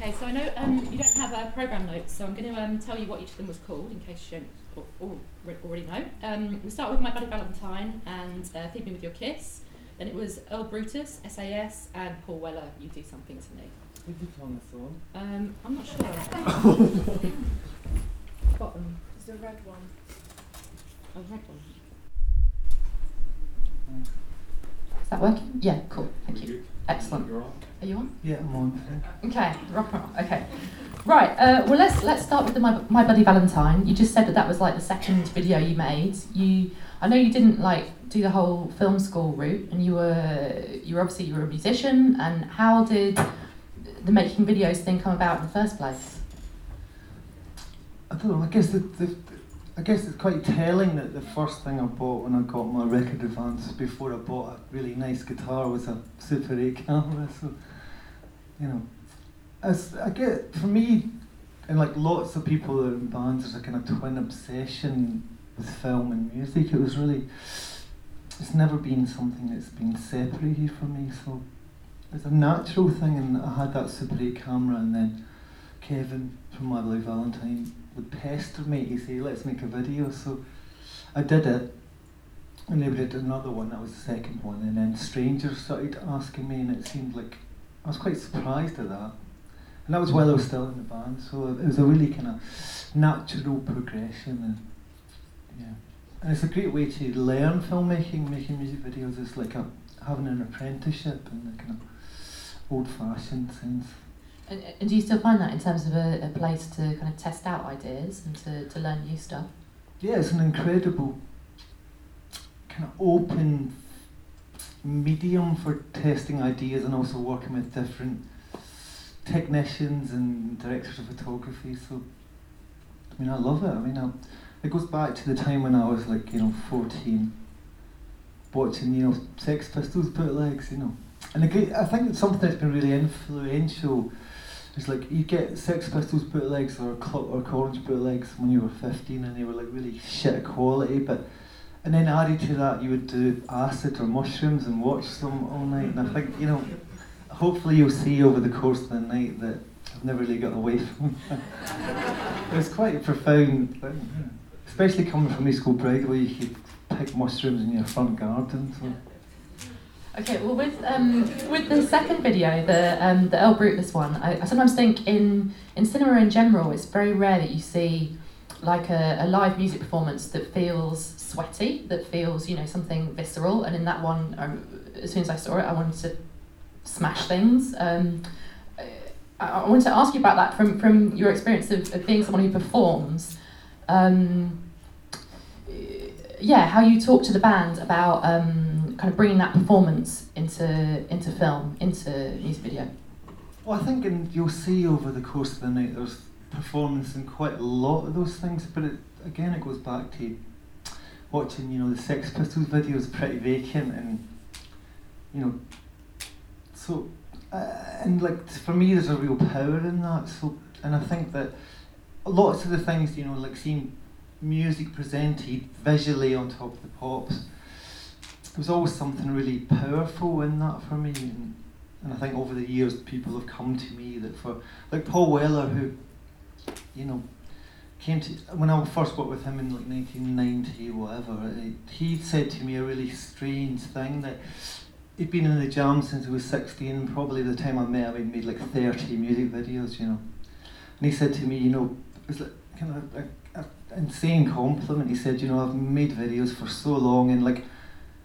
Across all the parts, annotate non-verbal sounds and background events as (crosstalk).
Okay, so I know um, you don't have a programme notes, so I'm going to um, tell you what each of them was called in case you don't al- al- already know. Um, we start with My Bloody Valentine and uh, Feed Me With Your Kiss. Then it was Earl Brutus, SAS, and Paul Weller, You Do Something to Me. We did on the. Um, I'm not sure. (laughs) Bottom. It's the red one. Oh, red one. Is that working? Yeah, cool. Thank you. Excellent. You're on. Are you on? Yeah, I'm on. Okay, rock and roll. Okay, right. Uh, well, let's let's start with the my, my bloody Valentine. You just said that that was like the second video you made. You, I know you didn't like do the whole film school route, and you were you were obviously you were a musician. And how did the making videos thing come about in the first place? I don't know. I guess the, the, I guess it's quite telling that the first thing I bought when I got my record advance before I bought a really nice guitar was a Super 8 camera. So, you know, as I get for me, and like lots of people that are in bands, there's a kind of twin obsession with film and music. It was really, it's never been something that's been separated from me. So, it's a natural thing, and I had that Super 8 camera, and then Kevin from My Bloody Valentine would pester me to say, let's make a video. So I did it, and they did another one, that was the second one, and then strangers started asking me, and it seemed like I was quite surprised at that. And that was while I was still in the band, so it was a really kind of natural progression, and yeah. And it's a great way to learn filmmaking, making music videos. It's like a, having an apprenticeship in the kind of old-fashioned sense. And, and do you still find that in terms of a, a place to kind of test out ideas and to, to learn new stuff? Yeah, it's an incredible kind of open medium for testing ideas and also working with different technicians and directors of photography. So, I mean, I love it. I mean, I, it goes back to the time when I was like, you know, 14, watching, you know, Sex Pistols bootlegs, you know. And I think it's something that's been really influential it's like you get Sex Pistols bootlegs or Clockwork Orange bootlegs when you were 15 and they were like really shit quality, but and then added to that you would do acid or mushrooms and watch them all night. And I think, you know, hopefully you'll see over the course of the night that I've never really got away (laughs) from it. was quite a profound thing, especially coming from East Kilbride where you could pick mushrooms in your front garden. So. Okay, well, with um, with the second video, the um, the Earl Brutus one, I, I sometimes think in in cinema in general, it's very rare that you see like a, a live music performance that feels sweaty, that feels you know something visceral. And in that one, um, as soon as I saw it, I wanted to smash things. Um, I, I wanted to ask you about that from from your experience of, of being someone who performs. Um, yeah, how you talk to the band about um, kind of bringing that performance into into film, into music video. Well, I think and you'll see over the course of the night there's performance in quite a lot of those things, but it, again it goes back to watching, you know, the Sex Pistols videos, Pretty Vacant, and you know, so uh, and like for me there's a real power in that. So and I think that lots of the things, you know, like seeing music presented visually on top of the pops. Was always something really powerful in that for me, and, and I think over the years people have come to me that for like Paul Weller, who, you know, came to when I first worked with him in like 1990 whatever. He said to me a really strange thing that he'd been in the jam since he was 16. Probably the time I met him, he'd made like 30 music videos, you know. And he said to me, you know, it was like kind of a, insane compliment. He said, you know, I've made videos for so long and like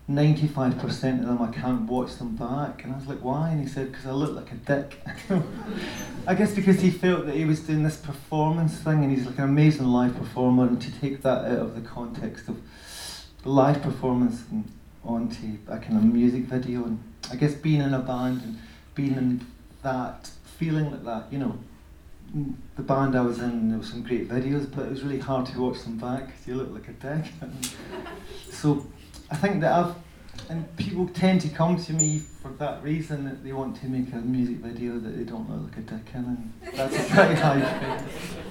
95% of them I can't watch them back. And I was like, why? And he said, because I look like a dick. (laughs) I guess because he felt that he was doing this performance thing and he's like an amazing live performer and to take that out of the context of live performance and onto a kind of music video and I guess being in a band and being in that feeling like that, you know, the band I was in, there were some great videos, but it was really hard to watch them back because you look like a dick. (laughs) so I think that I've, and people tend to come to me for that reason that they want to make a music video that they don't look like a dick in, and that's a pretty high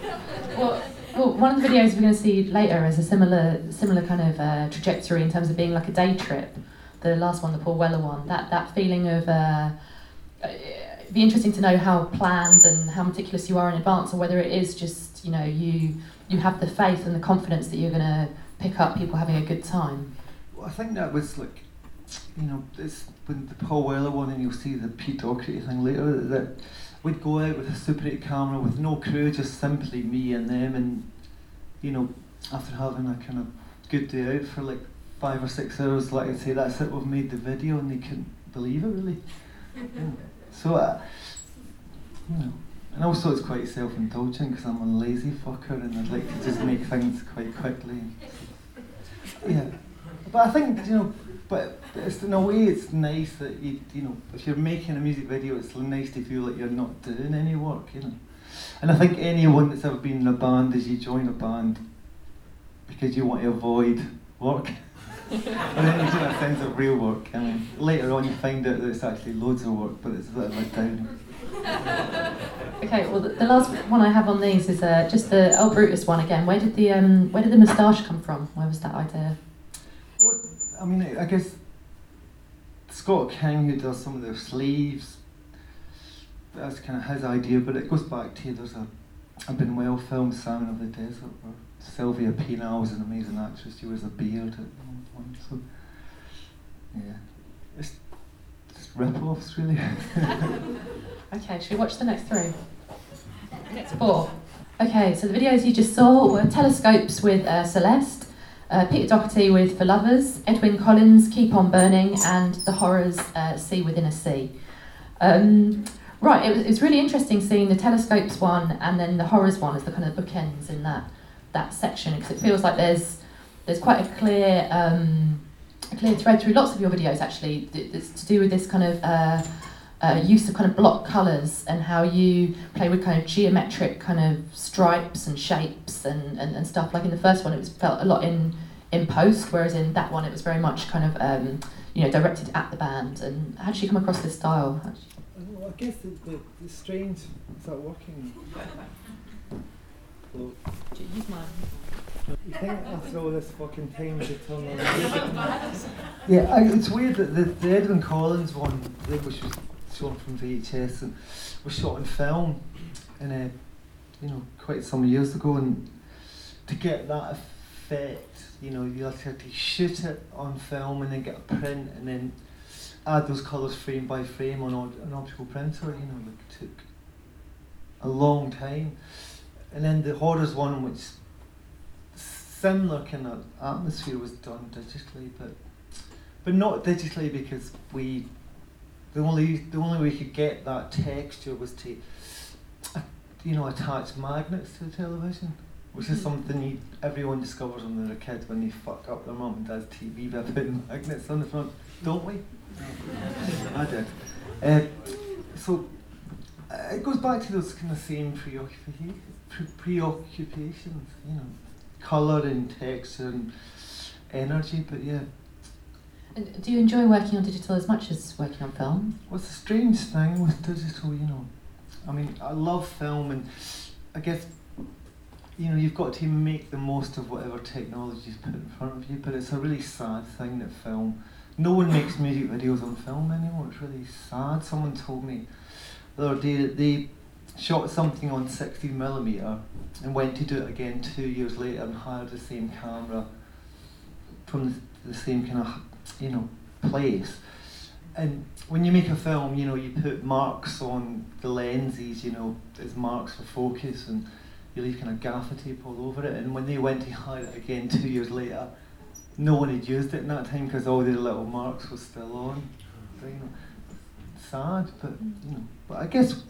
(laughs) Well, well, one of the videos we're going to see later is a similar, similar kind of uh, trajectory in terms of being like a day trip. The last one, the Paul Weller one, that that feeling of. Uh, it'd be interesting to know how planned and how meticulous you are in advance, or whether it is just you know you you have the faith and the confidence that you're going to pick up people having a good time. I think that was like, you know, it's when the Paul Weller one, and you'll see the Pete Doherty thing later. That we'd go out with a Super 8 camera with no crew, just simply me and them, and you know, after having a kind of good day out for like five or six hours, like I say, that's it. We've made the video, and they couldn't believe it really. (laughs) yeah. So, uh, you know. And also, it's quite self indulgent because I'm a lazy fucker and I'd like to just make things quite quickly. (laughs) Yeah. But I think, you know, but it's, in a way, it's nice that you, you know, if you're making a music video, it's nice to feel like you're not doing any work, you know. And I think anyone that's ever been in a band is you join a band because you want to avoid work. (laughs) and then you do a sense of real work. I mean, later on you find out that it's actually loads of work, but it's a bit of a downer. (laughs) Okay, well, the, the, last one I have on these is uh, just the Earl Brutus one again. Where did the um, where did the moustache come from? Where was that idea? I mean, I guess Scott King, who does some of their sleeves, that's kind of his idea. But it goes back to there's a a Buñuel film, Simon of the Desert, where Silvia Pinal was an amazing actress. She wears a beard at one point. So yeah, it's just rip-offs really. (laughs) Okay, should we watch the next three? Next four. Okay, so the videos you just saw were Telescopes with uh, Celeste, uh, Peter Doherty with For Lovers, Edwyn Collins, Keep On Burning, and The Horrors, uh, Sea Within a Sea. Um, right, it was, it was really interesting seeing the Telescopes one and then the Horrors one as the kind of bookends in that that section because it feels like there's there's quite a clear um, a clear thread through lots of your videos actually that's to do with this kind of uh, uh, use of kind of block colours and how you play with kind of geometric kind of stripes and shapes and, and, and stuff. Like in the first one, it was felt a lot in in post, whereas in that one, it was very much kind of um, you know directed at the band. And how did you come across this style? Well, I guess the, the, the strange is that working. Well, use mine. You think after all this fucking time to turn (laughs) on Yeah, I, it's weird that the, the Edwyn Collins one, which was shown from VHS and was shot in film, in a, uh, you know, quite some years ago, and to get that effect, you know, you have to shoot it on film and then get a print and then add those colours frame by frame on an optical printer. You know, it took a long time, and then the horrors one, which similar kind of atmosphere was done digitally, but but not digitally because we the only the only way you could get that texture was to uh, you know attach magnets to the television which is mm. something you, everyone discovers when they're a kid when they fuck up their mum and dad's TV by putting (laughs) magnets on the front. Don't we? I did. Uh, so uh, it goes back to those kind of same preoccupations pre- preoccupations you know colour and texture and energy but yeah do you enjoy working on digital as much as working on film? Well, it's a strange thing with digital, you know. I mean, I love film, and I guess, you know, you've got to make the most of whatever technology is put in front of you, but it's a really sad thing that film. No one makes music videos on film anymore. It's really sad. Someone told me the other day that they shot something on 16 millimeter and went to do it again two years later and hired the same camera from the, the same kind of you know, place. And when you make a film, you know, you put marks on the lenses, you know, as marks for focus, and you leave kind of gaffer tape all over it. And when they went to hide it again two years later, no one had used it in that time because all the little marks were still on. So, you know, sad, but you know, but I guess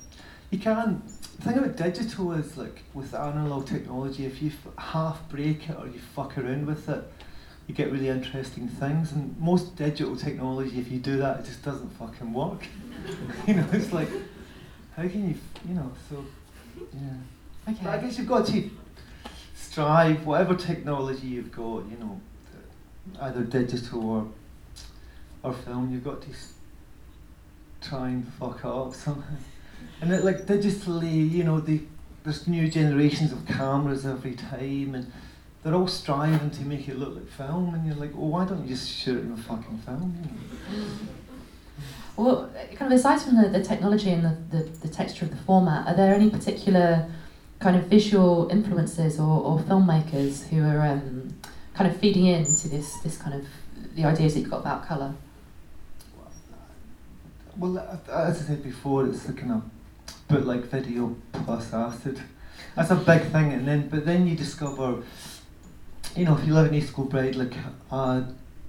you can. The thing about digital is like with analog technology, if you f- half break it or you fuck around with it, you get really interesting things. And most digital technology, if you do that, it just doesn't fucking work. (laughs) you know, it's like, how can you, you know, so, yeah. Okay. But I guess you've got to strive, whatever technology you've got, you know, either digital or, or film, you've got to try and fuck it up somehow. And it, like digitally, you know, the, there's new generations of cameras every time and they're all striving to make it look like film, and you're like, well, why don't you just shoot it in a fucking film? Well, kind of aside from the, the technology and the, the, the texture of the format, are there any particular kind of visual influences or, or filmmakers who are um, kind of feeding into this, this kind of the ideas that you've got about colour? Well, as I said before, it's the kind of bootleg video plus acid. That's a big thing, and then but then you discover, you know, if you live in East Kilbride like I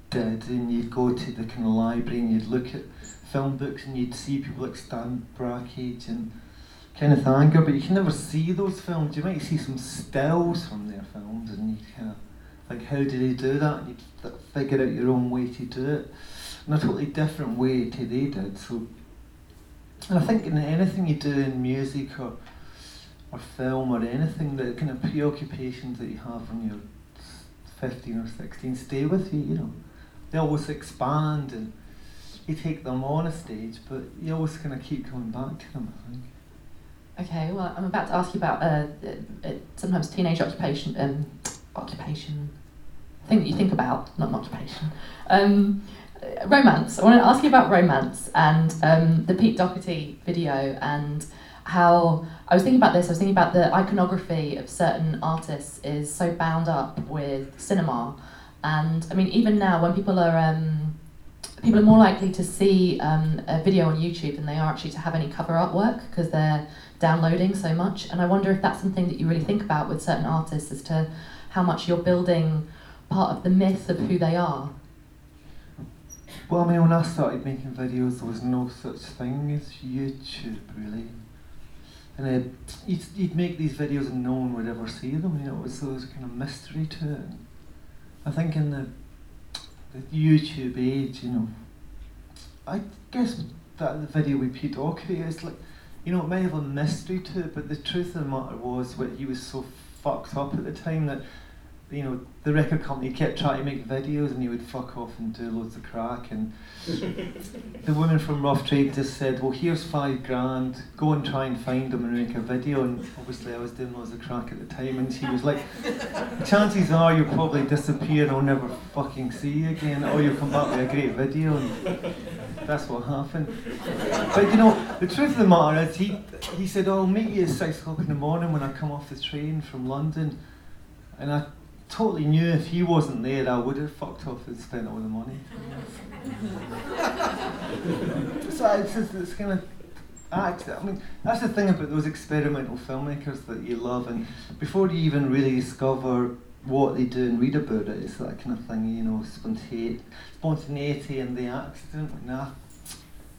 did, and you'd go to the kind of library and you'd look at film books and you'd see people like Stan Brakhage and Kenneth Anger, but you can never see those films. You might see some stills from their films, and you kind of like, how did they do that? And you'd figure out your own way to do it in a totally different way to they did. So, and I think in anything you do in music or or film or anything, the kind of preoccupations that you have when you're 15 or 16 stay with you, you know. They always expand and you take them on a stage, but you always kind of keep coming back to them, I think. Okay, well, I'm about to ask you about uh, uh, sometimes teenage occupation, um, occupation, thing that you think about, not an occupation. Um, romance. I want to ask you about romance and um, the Pete Doherty video and how I was thinking about this. I was thinking about the iconography of certain artists is so bound up with cinema, and I mean even now when people are um, people are more likely to see um, a video on YouTube than they are actually to have any cover artwork because they're downloading so much. And I wonder if that's something that you really think about with certain artists as to how much you're building part of the myth of who they are. Well, I mean, when I started making videos, there was no such thing as YouTube, really and uh, you'd, you'd make these videos and no one would ever see them. You know, it was, a kind of mystery to it. And I think in the the YouTube age, you know, I guess that the video with Pete Doherty is like, you know, it may have a mystery to it, but the truth of the matter was what he was so fucked up at the time that you know, the record company kept trying to make videos and he would fuck off and do loads of crack. And (laughs) the woman from Rough Trade just said, Well, here's five grand, go and try and find him and make a video. And obviously, I was doing loads of crack at the time. And she was like, (laughs) Chances are you'll probably disappear and I'll never fucking see you again, or you'll come back with a great video. And that's what happened. But you know, the truth of the matter is, he, he said, oh, I'll meet you at six o'clock in the morning when I come off the train from London. And I totally knew if he wasn't there, I would have fucked off and spent all the money. (laughs) so it's, just, it's kind of act. I mean, that's the thing about those experimental filmmakers that you love, and before you even really discover what they do and read about it, it's that kind of thing, you know, spontaneity, spontaneity and the accident. Nah,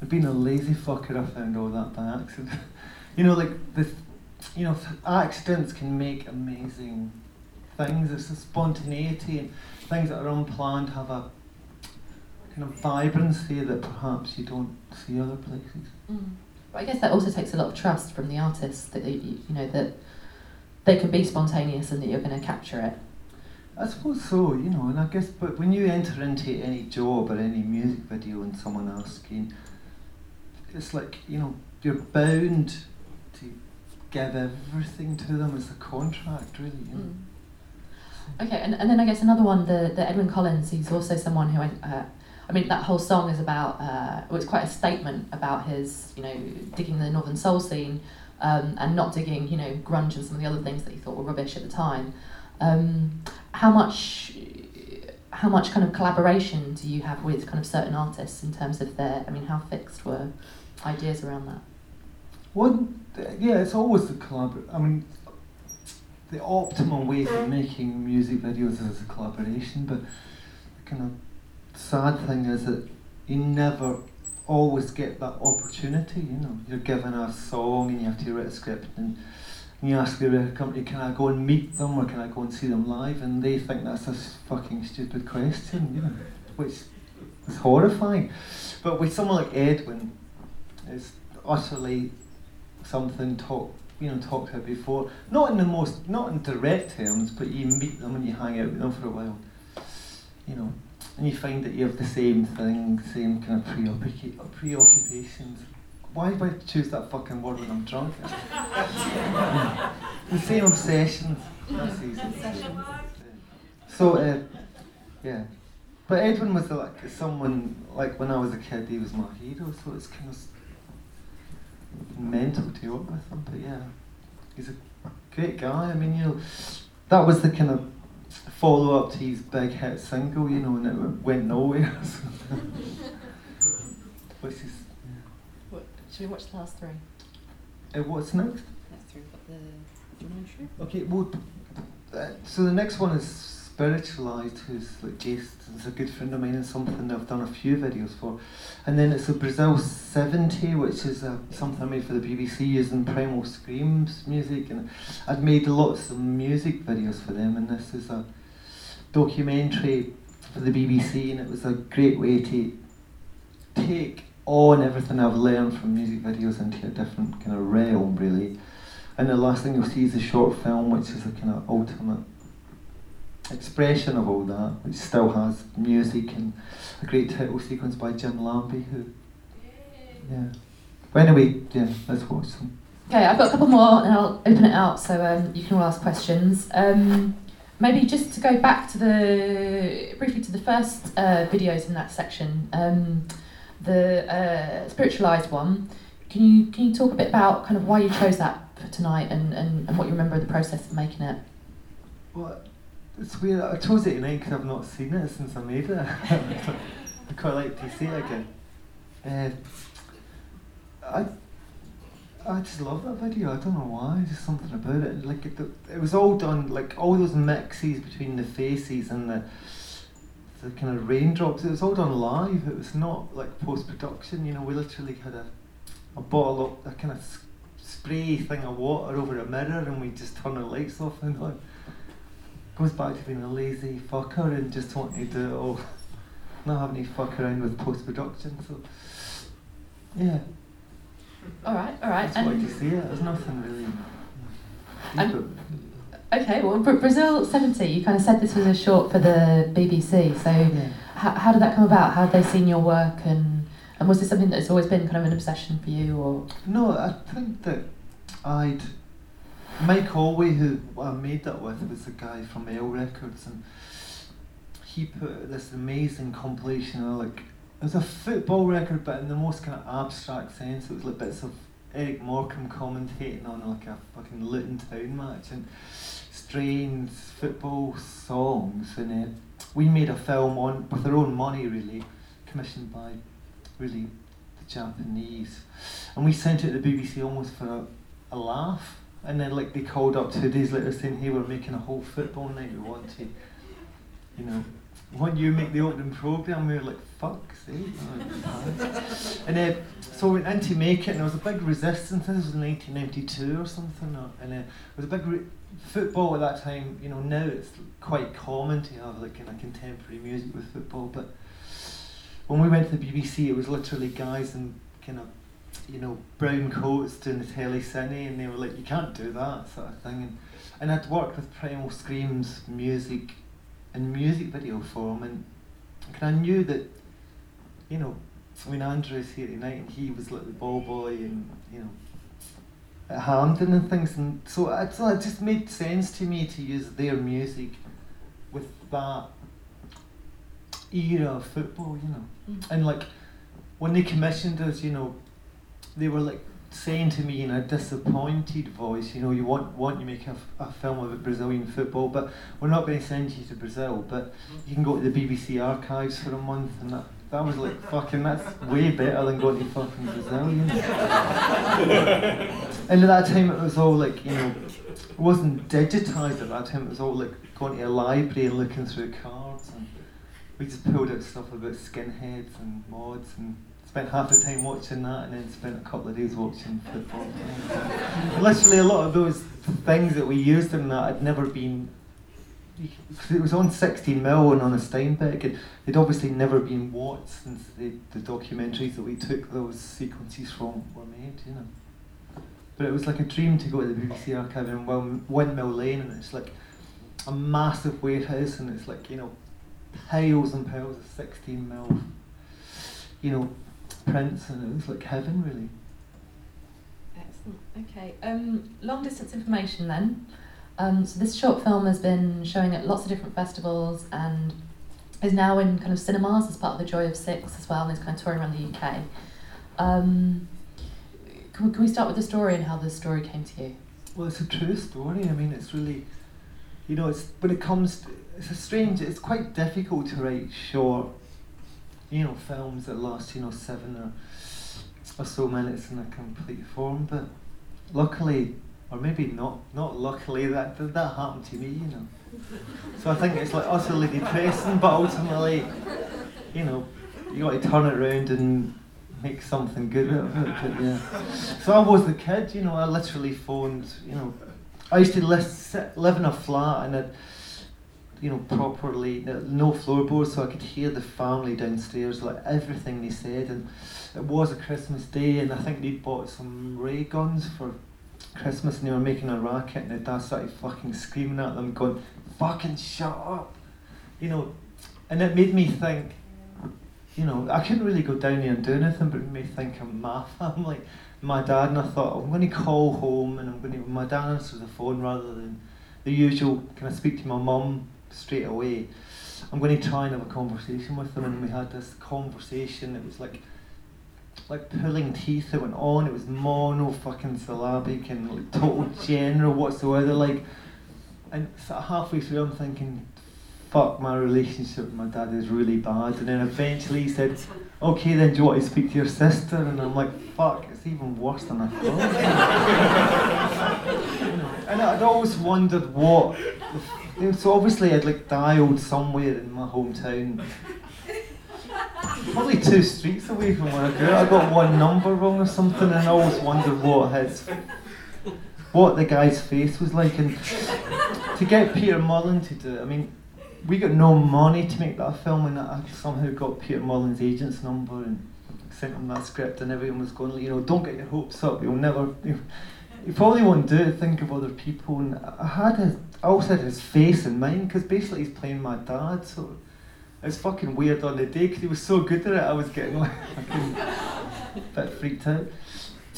I've been a lazy fucker. I found all that by accident. (laughs) you know, like the, you know, accidents can make amazing things. It's the spontaneity and things that are unplanned have a kind of vibrancy that perhaps you don't see other places. Mm. But I guess that also takes a lot of trust from the artist that they, you know that they can be spontaneous and that you're going to capture it. I suppose so, you know, and I guess, but when you enter into any job or any music video and someone asking, it's like, you know, you're bound to give everything to them. It's a contract, really, you know. Mm. Okay, and, and then I guess another one, the, the Edwyn Collins, he's also someone who, uh, I mean, that whole song is about, uh, well, it's quite a statement about his, you know, digging the Northern Soul scene um, and not digging, you know, grunge and some of the other things that he thought were rubbish at the time. Um, how much, how much kind of collaboration do you have with kind of certain artists in terms of their, I mean, how fixed were ideas around that? Well, yeah, it's always the collaboration. I mean, the optimal way for making music videos is a collaboration, but the kind of sad thing is that you never always get that opportunity, you know. You're given a song and you have to write a script and you ask the record company, can I go and meet them or can I go and see them live? And they think that's a fucking stupid question, you know, which is horrifying. But with someone like Edwyn, it's utterly something talk you know talked about before. Not in the most, not in direct terms, but you meet them and you hang out with them for a while. You know, and you find that you have the same thing, same kind of preoccup- preoccupations. Why do I choose that fucking word when I'm drunk? (laughs) the same obsessions. So, uh, yeah. But Edwyn was like someone like when I was a kid, he was my hero. So it's kind of mental to work with him. But yeah, he's a great guy. I mean, you know, that was the kind of follow up to his big hit single, you know, and it went nowhere. (laughs) Which is. Yeah. What, should we watch the last three? Uh, what's next? That's through. Got the. Do you want to intro? Okay, well, uh, so the next one is Spiritualized, who's like Jason's a good friend of mine and something I've done a few videos for. And then it's a Brazil 70, which is uh, something I made for the BBC using Primal Screams music. And I'd made lots of music videos for them, and this is a documentary for the BBC, and it was a great way to take on everything I've learned from music videos into a different kind of realm, really. And the last thing you'll see is a short film, which is a kind of ultimate expression of all that, which still has music and a great title sequence by Jim Lambie, who, yeah. But anyway, yeah, let's watch them. Okay, I've got a couple more and I'll open it out so um, you can all ask questions. Um, maybe just to go back to the briefly to the first uh, videos in that section, um, the uh, spiritualized one. Can you can you talk a bit about kind of why you chose that for tonight and, and, and what you remember of the process of making it? Well, it's weird. I chose it tonight because I've not seen it since (laughs) I made it. I quite like to see it again. Uh, I I just love that video. I don't know why. Just something about it. Like it, it was all done. Like all those mixes between the faces and the the kind of raindrops. It was all done live. It was not like post production. You know, we literally had a a bottle of a kind of spray thing of water over a mirror, and we just turn the lights off and on goes back to being a lazy fucker and just wanting to do it all, (laughs) not having to fuck around with post production. So, yeah. All right, all right. That's why you see it. There's nothing really. And- Okay, well, Bra- Brazil 70, you kind of said this was a short for the BBC, so yeah. how, how did that come about? How had they seen your work and, and was this something that's always been kind of an obsession for you or? No, I think that I'd. Mike Alway, who I made that with, was a guy from él Records, and he put this amazing compilation of like. It was a football record, but in the most kind of abstract sense. It was like bits of Eric Morecambe commentating on like a fucking Luton Town match and strange football songs. And uh, we made a film on with our own money, really, commissioned by really the Japanese, and we sent it to the BBC almost for a, a laugh. And then like they called up two days later saying, "Hey, we're making a whole football night. We want to, you know, want you make the opening program." We were like, fuck sake!" (laughs) and then so we went in to make it, and there was a big resistance. This was 1992 or something, or, and uh, there was a big re- football at that time. You know, now it's quite common to have like kind of contemporary music with football, but when we went to the BBC, it was literally guys in kind of you know brown coats doing the telecine, and they were like, "You can't do that," sort of thing. And and I'd worked with Primal Screams music and music video form, and, and I knew that, you know, I mean, Andrew's here tonight, and he was like the ball boy, and you know, at Hampden and things, and so it, so it just made sense to me to use their music with that era of football, you know, Mm. and like when they commissioned us, you know, they were like saying to me in a disappointed voice, you know, you want want you make a, a film about Brazilian football, but we're not going to send you to Brazil, but you can go to the BBC archives for a month, and that that was like (laughs) fucking that's way better than going to fucking Brazil, you know. and at that time it was all like you know, it wasn't digitized at that time. It was all like going to a library and looking through cards, and we just pulled out stuff about skinheads and mods and spent half the time watching that and then spent a couple of days watching football. Literally a lot of those things that we used in that had never been it was on 16 mil and on a Steenbeck and they'd obviously never been watched since the, the documentaries that we took those sequences from were made, you know. But it was like a dream to go to the BBC archive in Windmill Lane and it's like a massive warehouse and it's like, you know, piles and piles of 16 mil, you know, prints and it was like heaven really. Excellent. Okay. Um, long distance information then. Um, so this short film has been showing at lots of different festivals and is now in kind of cinemas as part of the Joy of Six as well, and is kind of touring around the UK. Um, can, we, can we start with the story and how the story came to you? Well, it's a true story. I mean, it's really, you know, it's when it comes, to, it's a strange. It's quite difficult to write short, you know, films that last, you know, seven or or so minutes in a complete form. But luckily, or maybe not, not luckily, that that happened to me, you know. So I think it's like utterly depressing, but ultimately, you know, you got to turn it around and make something good out of it. But yeah. So I was the kid, you know. I literally phoned, you know. I used to live, in a flat and it, you know, properly no floorboards, so I could hear the family downstairs, like everything they said. And it was a Christmas day, and I think they bought some ray guns for Christmas, and they were making a racket, and the dad started fucking screaming at them, going, "Fucking shut up," you know. And it made me think you know, I couldn't really go down there and do anything but it made me think of my (laughs) family, my dad, and I thought, I'm going to call home and I'm going to, my dad answers the phone rather than the usual, can I speak to my mum straight away? I'm going to try and have a conversation with them, and we had this conversation. It was like, like pulling teeth. It went on. It was mono fucking syllabic and like total (laughs) general whatsoever. Like, and sort of halfway through, I'm thinking, fuck, my relationship with my dad is really bad. And then eventually he said, okay, then do you want to speak to your sister? And I'm like, fuck, it's even worse than I thought. (laughs) and I'd always wondered what. So obviously I'd like dialed somewhere in my hometown. Probably two streets away from where I grew I got one number wrong or something, and I always wondered what his, what the guy's face was like. And to get Peter Mullan to do it, I mean, we got no money to make that film, and I somehow got Peter Mullan's agent's number and sent him that script, and everyone was going, you know, don't get your hopes up. You'll never. You, you probably won't do it. Think of other people, and I had his, I also had his face in mind because basically he's playing my dad, so it's fucking weird on the day because he was so good at it. I was getting (laughs) like a bit freaked out,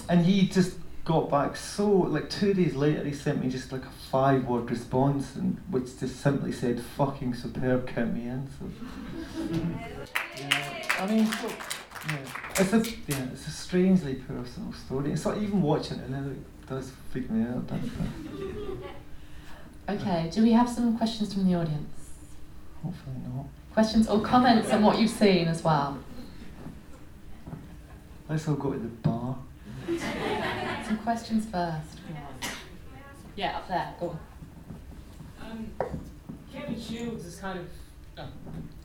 and he just got back so like two days later he sent me just like a five word response and which just simply said fucking superb count me in so yeah, I mean so, yeah. it's a yeah it's a strangely personal story it's not even watching it it does freak me out (laughs) okay do we have some questions from the audience hopefully not questions or comments on what you've seen as well let's all go to the bar some questions first. Yeah, up there. Go on. Um, Kevin Shields is kind of. Oh.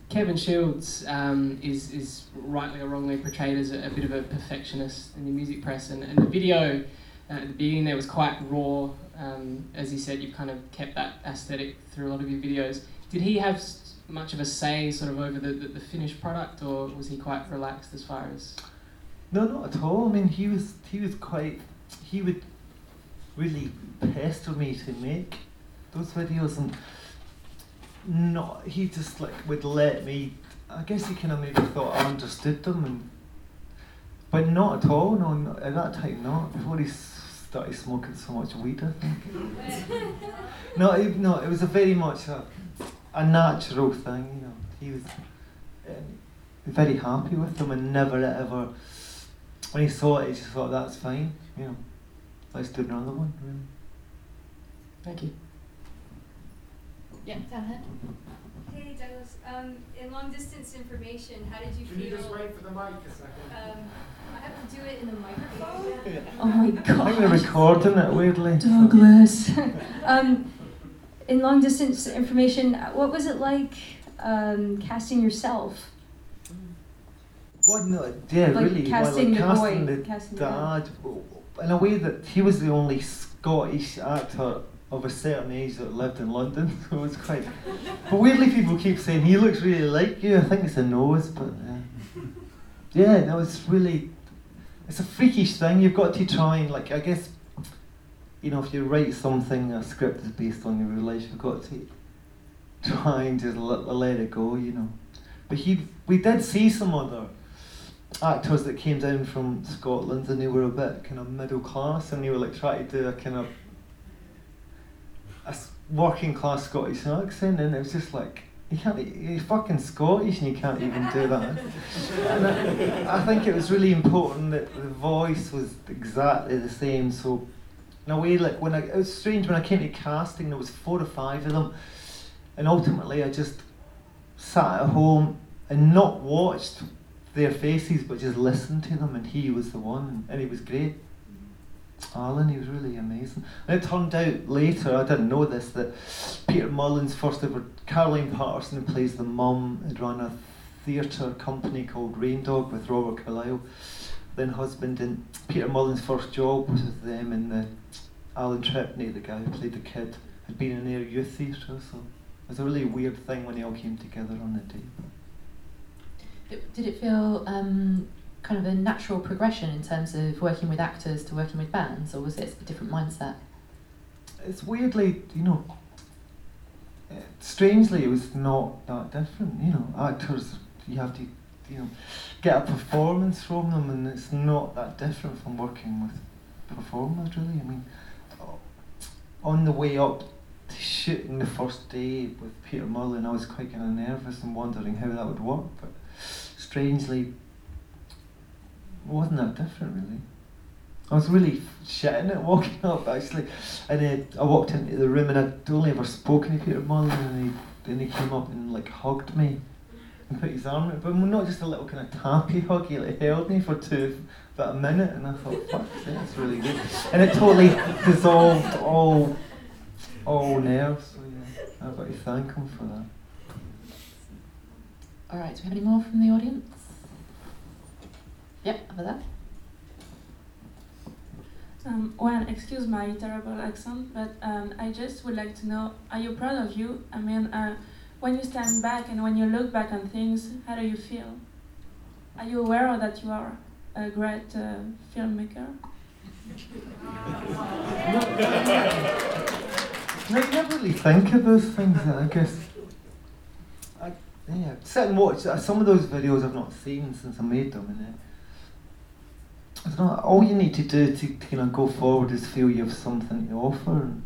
Kevin Shields um, is is rightly or wrongly portrayed as a, a, bit of a perfectionist in the music press, and, and the video at the beginning there was quite raw. Um, as you said, you've kind of kept that aesthetic through a lot of your videos. Did he have much of a say, sort of, over the, the, the finished product, or was he quite relaxed as far as? No, not at all. I mean, he was he was quite. He would really pester me to make those videos, and not he just like would let me. I guess he kind of maybe thought I understood them, and but not at all. No, not, at that time, not before he started smoking so much weed. I think. (laughs) no, it, no, it was a very much a, a natural thing. You know, he was um, very happy with them and never ever when he saw it, he just thought, that's fine, you know, let's do another one, really. Thank you. Yeah, down here. Hey Douglas, um, in long distance information, how did you Can feel? you just wait for the mic a second? Um, I have to do it in the microphone. (laughs) oh my (laughs) god. I'm recording it weirdly. Douglas. (laughs) um, in long distance information, what was it like um, casting yourself? What? No, yeah, like really. Casting well, like the casting boy, the casting dad, in a way that he was the only Scottish actor of a certain age that lived in London, (laughs) so it was quite. but weirdly, people keep saying he looks really like you. I think it's a nose, but uh, yeah, that was really. It's a freakish thing. You've got to try and like I guess. You know, if you write something, a script is based on your real life. You've got to try and just let, let it go. You know, but he, we did see some other actors that came down from Scotland and they were a bit kind of middle class and they were like trying to do a kind of a working class Scottish accent and it was just like you can't, you're fucking Scottish and you can't even do that. And I, I think it was really important that the voice was exactly the same. So, in a way, like when I, it was strange when I came to casting, there was four or five of them, and ultimately I just sat at home and not watched their faces, but just listened to them, and he was the one, and he was great. Alan, he was really amazing. And it turned out later, I didn't know this, that Peter Mullan's first ever, Caroline Patterson, who plays the mum, had run a theatre company called Rain Dog with Robert Carlyle, then husband, and Peter Mullan's first job was with them, and the Alan Trepney, the guy who played the kid, had been in their youth theatre, so it was a really weird thing when they all came together on the day. Did it feel um, kind of a natural progression in terms of working with actors to working with bands, or was it a different mindset? It's weirdly, you know, strangely, it was not that different. You know, actors, you have to, you know, get a performance from them, and it's not that different from working with performers, really. I mean, on the way up to shooting the first day with Peter Mullan, I was quite kind of nervous and wondering how that would work, but strangely, wasn't that different really. I was really shitting it walking (laughs) up actually, and then I walked into the room and I'd only ever spoken to Peter Mullan, and he then he came up and like hugged me and put his arm, around but not just a little kind of tappy hug. He like held me for two, about a minute, and I thought, fuck, that's really good, and it totally dissolved all, all nerves. So yeah, I've got to thank him for that. All right, do we have any more from the audience? Yep, over that. Um, well, excuse my terrible accent, but um, I just would like to know: Are you proud of you? I mean, uh, when you stand back and when you look back on things, how do you feel? Are you aware that you are a great uh, filmmaker? I never really think of those things. I guess. I, yeah, sit and watch. Uh, some of those videos I've not seen since I made them, and Know, all you need to do to, to you know go forward is feel you have something to offer. And,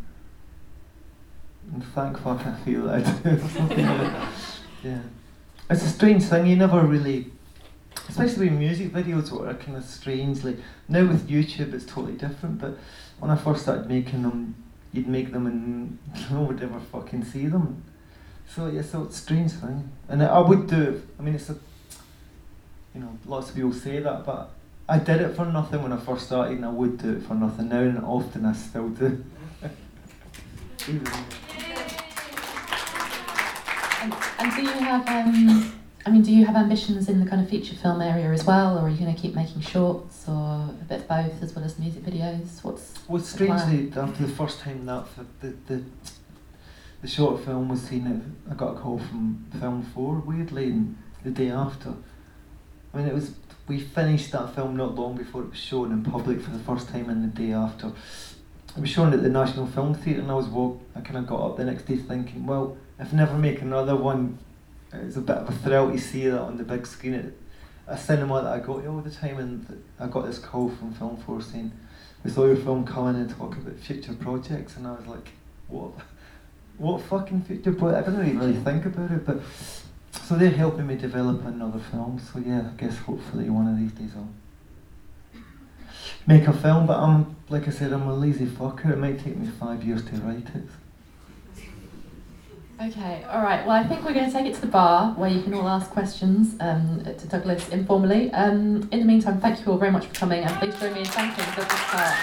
and thank fuck I feel that I do. (laughs) yeah, it's a strange thing. You never really, especially with music videos, what are kind of strangely. Now with YouTube, it's totally different. But when I first started making them, you'd make them and (laughs) no one would ever fucking see them. So yeah, so it's a strange thing, and I would do. I mean, it's a, you know, lots of people say that, but I did it for nothing when I first started, and I would do it for nothing now, and often I still do. (laughs) and, and do you have, um, I mean, do you have ambitions in the kind of feature film area as well, or are you going to keep making shorts, or a bit of both, as well as music videos? What's well, strangely, after the first time that the, the the short film was seen, I got a call from Film Four weirdly, and the day after. I mean, it was we finished that film not long before it was shown in public for the first time and the day after. It was shown at the National Film Theatre and I was walk I kinda got up the next day thinking, well, if never make another one, it's a bit of a thrill to see that on the big screen at a cinema that I go to all the time and I got this call from Film 4 saying, We saw your film coming and talk about future projects and I was like, What? What fucking future project? I didn't really think about it, but so they're helping me develop another film. So yeah, I guess hopefully one of these days I'll make a film. But I'm like I said, I'm a lazy fucker. It might take me five years to write it. Okay, all right. Well, I think we're going to take it to the bar where you can all ask questions um, to Douglas informally. Um, in the meantime, thank you all very much for coming, and please join me in thanking Douglas Clark.